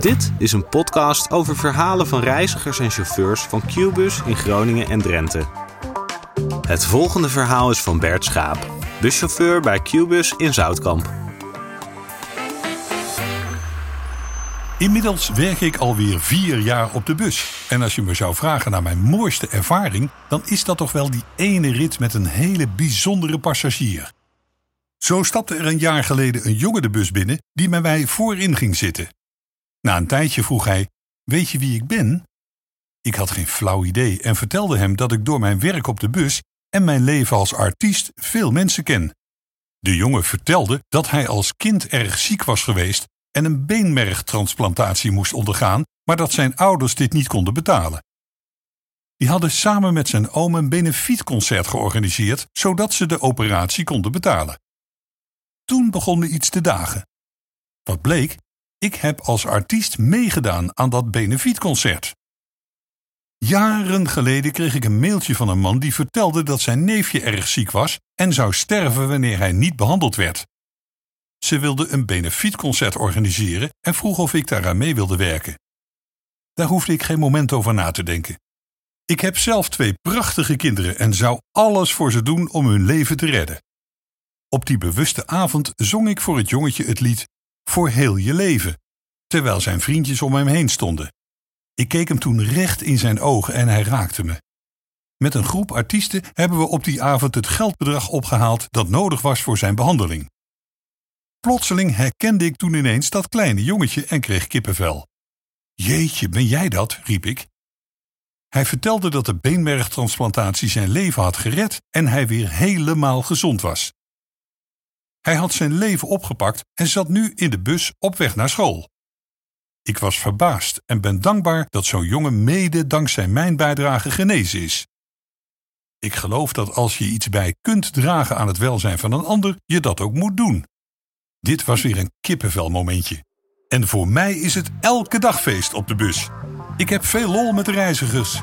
Dit is een podcast over verhalen van reizigers en chauffeurs van Qbus in Groningen en Drenthe. Het volgende verhaal is van Bert Schaap, buschauffeur bij Qbus in Zoutkamp. Inmiddels werk ik alweer vier jaar op de bus. En als je me zou vragen naar mijn mooiste ervaring, dan is dat toch wel die ene rit met een hele bijzondere passagier. Zo stapte er een jaar geleden een jongen de bus binnen die met mij voorin ging zitten. Na een tijdje vroeg hij: Weet je wie ik ben? Ik had geen flauw idee en vertelde hem dat ik door mijn werk op de bus en mijn leven als artiest veel mensen ken. De jongen vertelde dat hij als kind erg ziek was geweest en een beenmergtransplantatie moest ondergaan, maar dat zijn ouders dit niet konden betalen. Die hadden samen met zijn oom een benefietconcert georganiseerd, zodat ze de operatie konden betalen. Toen begon iets te dagen. Wat bleek? Ik heb als artiest meegedaan aan dat benefietconcert. Jaren geleden kreeg ik een mailtje van een man die vertelde dat zijn neefje erg ziek was en zou sterven wanneer hij niet behandeld werd. Ze wilde een benefietconcert organiseren en vroeg of ik daaraan mee wilde werken. Daar hoefde ik geen moment over na te denken. Ik heb zelf twee prachtige kinderen en zou alles voor ze doen om hun leven te redden. Op die bewuste avond zong ik voor het jongetje het lied Voor heel je leven, terwijl zijn vriendjes om hem heen stonden. Ik keek hem toen recht in zijn ogen en hij raakte me. Met een groep artiesten hebben we op die avond het geldbedrag opgehaald dat nodig was voor zijn behandeling. Plotseling herkende ik toen ineens dat kleine jongetje en kreeg kippenvel. Jeetje, ben jij dat? riep ik. Hij vertelde dat de beenmergtransplantatie zijn leven had gered en hij weer helemaal gezond was. Hij had zijn leven opgepakt en zat nu in de bus op weg naar school. Ik was verbaasd en ben dankbaar dat zo'n jongen mede dankzij mijn bijdrage genezen is. Ik geloof dat als je iets bij kunt dragen aan het welzijn van een ander, je dat ook moet doen. Dit was weer een kippenvelmomentje. En voor mij is het elke dag feest op de bus. Ik heb veel lol met de reizigers.